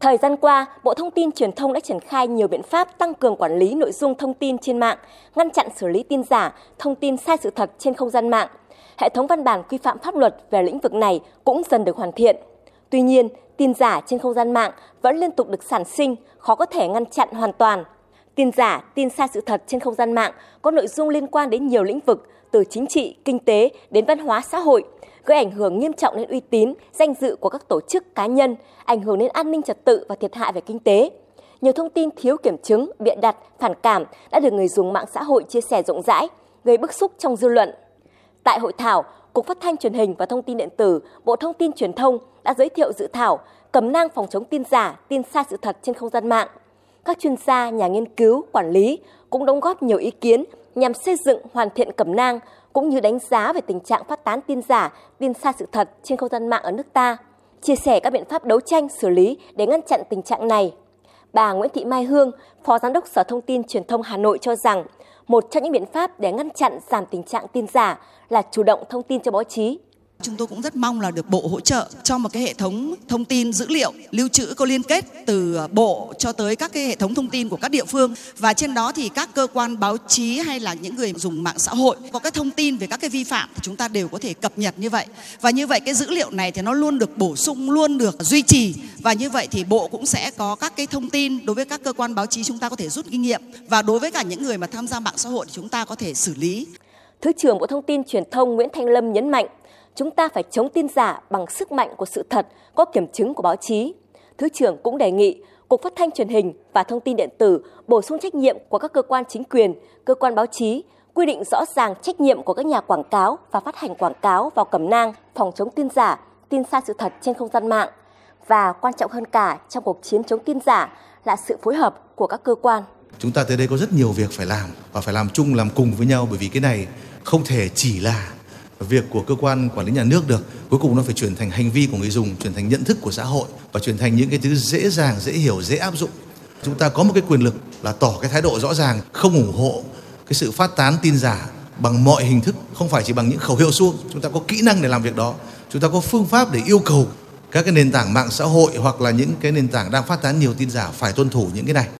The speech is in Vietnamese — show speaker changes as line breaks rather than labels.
Thời gian qua, Bộ Thông tin Truyền thông đã triển khai nhiều biện pháp tăng cường quản lý nội dung thông tin trên mạng, ngăn chặn xử lý tin giả, thông tin sai sự thật trên không gian mạng. Hệ thống văn bản quy phạm pháp luật về lĩnh vực này cũng dần được hoàn thiện. Tuy nhiên, tin giả trên không gian mạng vẫn liên tục được sản sinh, khó có thể ngăn chặn hoàn toàn. Tin giả, tin sai sự thật trên không gian mạng có nội dung liên quan đến nhiều lĩnh vực, từ chính trị, kinh tế đến văn hóa xã hội, gây ảnh hưởng nghiêm trọng đến uy tín, danh dự của các tổ chức cá nhân, ảnh hưởng đến an ninh trật tự và thiệt hại về kinh tế. Nhiều thông tin thiếu kiểm chứng, bịa đặt, phản cảm đã được người dùng mạng xã hội chia sẻ rộng rãi, gây bức xúc trong dư luận. Tại hội thảo, Cục Phát thanh Truyền hình và Thông tin điện tử, Bộ Thông tin Truyền thông đã giới thiệu dự thảo cẩm nang phòng chống tin giả, tin sai sự thật trên không gian mạng. Các chuyên gia, nhà nghiên cứu, quản lý cũng đóng góp nhiều ý kiến nhằm xây dựng hoàn thiện cẩm nang cũng như đánh giá về tình trạng phát tán tin giả, tin sai sự thật trên không gian mạng ở nước ta, chia sẻ các biện pháp đấu tranh xử lý để ngăn chặn tình trạng này. Bà Nguyễn Thị Mai Hương, Phó Giám đốc Sở Thông tin Truyền thông Hà Nội cho rằng, một trong những biện pháp để ngăn chặn giảm tình trạng tin giả là chủ động thông tin cho báo chí
Chúng tôi cũng rất mong là được Bộ hỗ trợ cho một cái hệ thống thông tin dữ liệu lưu trữ có liên kết từ Bộ cho tới các cái hệ thống thông tin của các địa phương. Và trên đó thì các cơ quan báo chí hay là những người dùng mạng xã hội có cái thông tin về các cái vi phạm thì chúng ta đều có thể cập nhật như vậy. Và như vậy cái dữ liệu này thì nó luôn được bổ sung, luôn được duy trì. Và như vậy thì Bộ cũng sẽ có các cái thông tin đối với các cơ quan báo chí chúng ta có thể rút kinh nghiệm. Và đối với cả những người mà tham gia mạng xã hội thì chúng ta có thể xử lý.
Thứ trưởng Bộ Thông tin Truyền thông Nguyễn Thanh Lâm nhấn mạnh chúng ta phải chống tin giả bằng sức mạnh của sự thật, có kiểm chứng của báo chí. Thứ trưởng cũng đề nghị Cục Phát thanh Truyền hình và Thông tin điện tử bổ sung trách nhiệm của các cơ quan chính quyền, cơ quan báo chí, quy định rõ ràng trách nhiệm của các nhà quảng cáo và phát hành quảng cáo vào cẩm nang phòng chống tin giả, tin sai sự thật trên không gian mạng. Và quan trọng hơn cả trong cuộc chiến chống tin giả là sự phối hợp của các cơ quan.
Chúng ta tới đây có rất nhiều việc phải làm và phải làm chung làm cùng với nhau bởi vì cái này không thể chỉ là việc của cơ quan quản lý nhà nước được, cuối cùng nó phải chuyển thành hành vi của người dùng, chuyển thành nhận thức của xã hội và chuyển thành những cái thứ dễ dàng, dễ hiểu, dễ áp dụng. Chúng ta có một cái quyền lực là tỏ cái thái độ rõ ràng, không ủng hộ cái sự phát tán tin giả bằng mọi hình thức, không phải chỉ bằng những khẩu hiệu suông. Chúng ta có kỹ năng để làm việc đó. Chúng ta có phương pháp để yêu cầu các cái nền tảng mạng xã hội hoặc là những cái nền tảng đang phát tán nhiều tin giả phải tuân thủ những cái này.